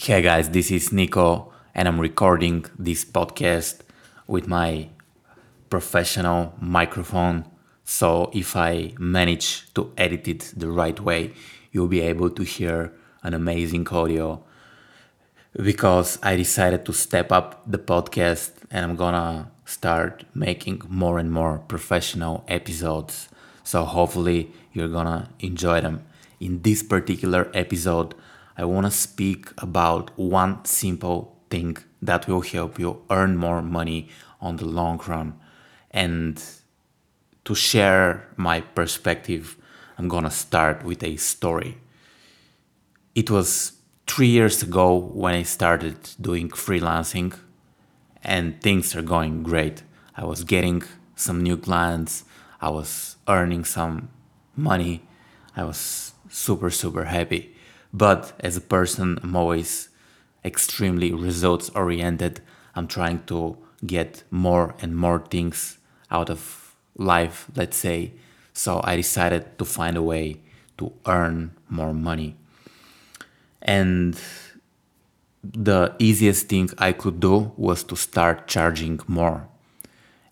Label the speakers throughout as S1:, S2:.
S1: Hey guys, this is Nico, and I'm recording this podcast with my professional microphone. So, if I manage to edit it the right way, you'll be able to hear an amazing audio because I decided to step up the podcast and I'm gonna start making more and more professional episodes. So, hopefully, you're gonna enjoy them. In this particular episode, I want to speak about one simple thing that will help you earn more money on the long run. And to share my perspective, I'm gonna start with a story. It was three years ago when I started doing freelancing, and things are going great. I was getting some new clients, I was earning some money, I was super, super happy but as a person, I'm always extremely results oriented. I'm trying to get more and more things out of life, let's say. So I decided to find a way to earn more money. And the easiest thing I could do was to start charging more.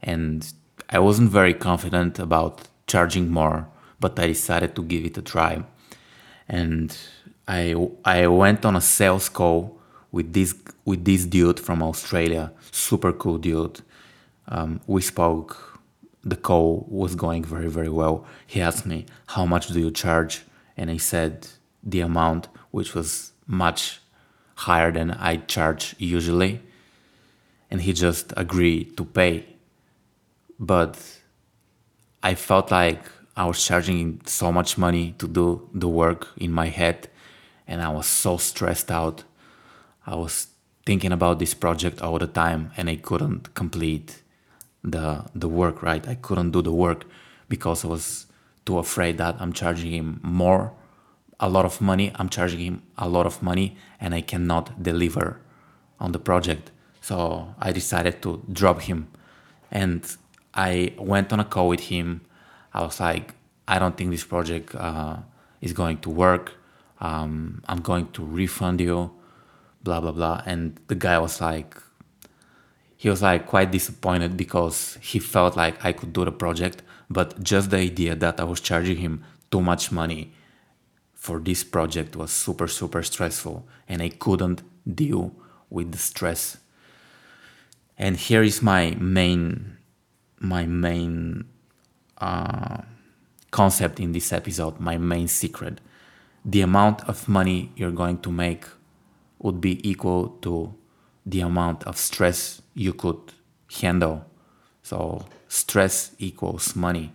S1: And I wasn't very confident about charging more, but I decided to give it a try. And I I went on a sales call with this with this dude from Australia, super cool dude. Um, we spoke. The call was going very very well. He asked me how much do you charge, and I said the amount, which was much higher than I charge usually, and he just agreed to pay. But I felt like I was charging so much money to do the work in my head and I was so stressed out. I was thinking about this project all the time and I couldn't complete the the work, right? I couldn't do the work because I was too afraid that I'm charging him more a lot of money. I'm charging him a lot of money and I cannot deliver on the project. So I decided to drop him and I went on a call with him. I was like, I don't think this project uh, is going to work um, I'm going to refund you, blah, blah, blah. And the guy was like, he was like quite disappointed because he felt like I could do the project, but just the idea that I was charging him too much money for this project was super, super stressful and I couldn't deal with the stress. And here is my main, my main uh, concept in this episode, my main secret the amount of money you're going to make would be equal to the amount of stress you could handle. So, stress equals money.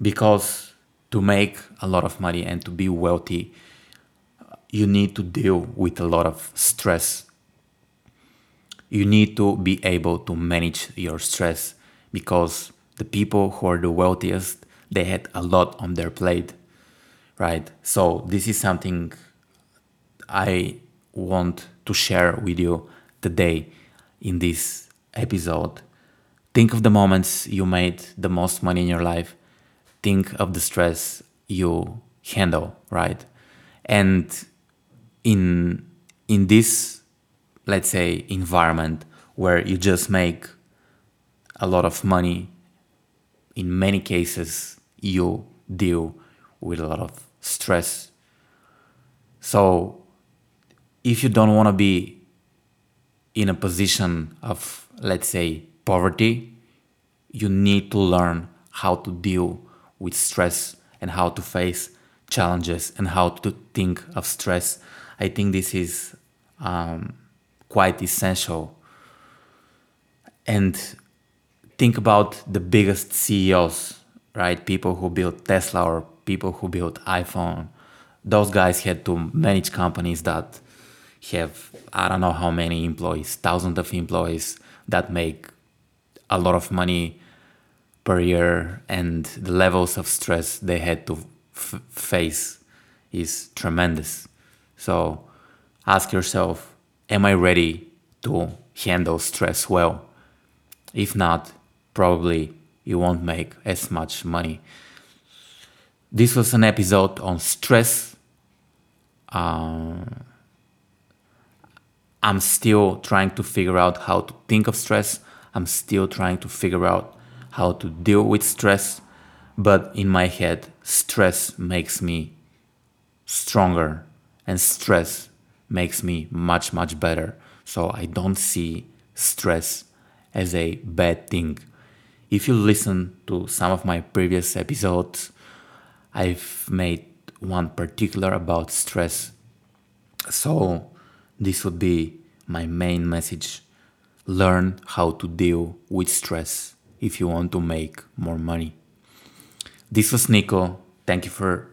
S1: Because to make a lot of money and to be wealthy, you need to deal with a lot of stress. You need to be able to manage your stress because the people who are the wealthiest, they had a lot on their plate right? So this is something I want to share with you today in this episode. Think of the moments you made the most money in your life. Think of the stress you handle, right? And in in this let's say environment where you just make a lot of money in many cases you deal with a lot of stress. So, if you don't want to be in a position of, let's say, poverty, you need to learn how to deal with stress and how to face challenges and how to think of stress. I think this is um, quite essential. And think about the biggest CEOs, right? People who built Tesla or people who built iPhone, those guys had to manage companies that have I don't know how many employees, thousands of employees that make a lot of money per year, and the levels of stress they had to f- face is tremendous. So ask yourself, am I ready to handle stress well? If not, probably you won't make as much money. This was an episode on stress. Uh, I'm still trying to figure out how to think of stress. I'm still trying to figure out how to deal with stress. But in my head, stress makes me stronger and stress makes me much, much better. So I don't see stress as a bad thing. If you listen to some of my previous episodes, I've made one particular about stress. So this would be my main message. Learn how to deal with stress if you want to make more money. This was Nico. Thank you for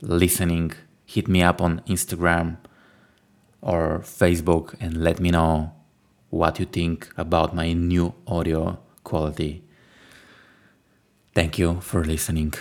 S1: listening. Hit me up on Instagram or Facebook and let me know what you think about my new audio quality. Thank you for listening.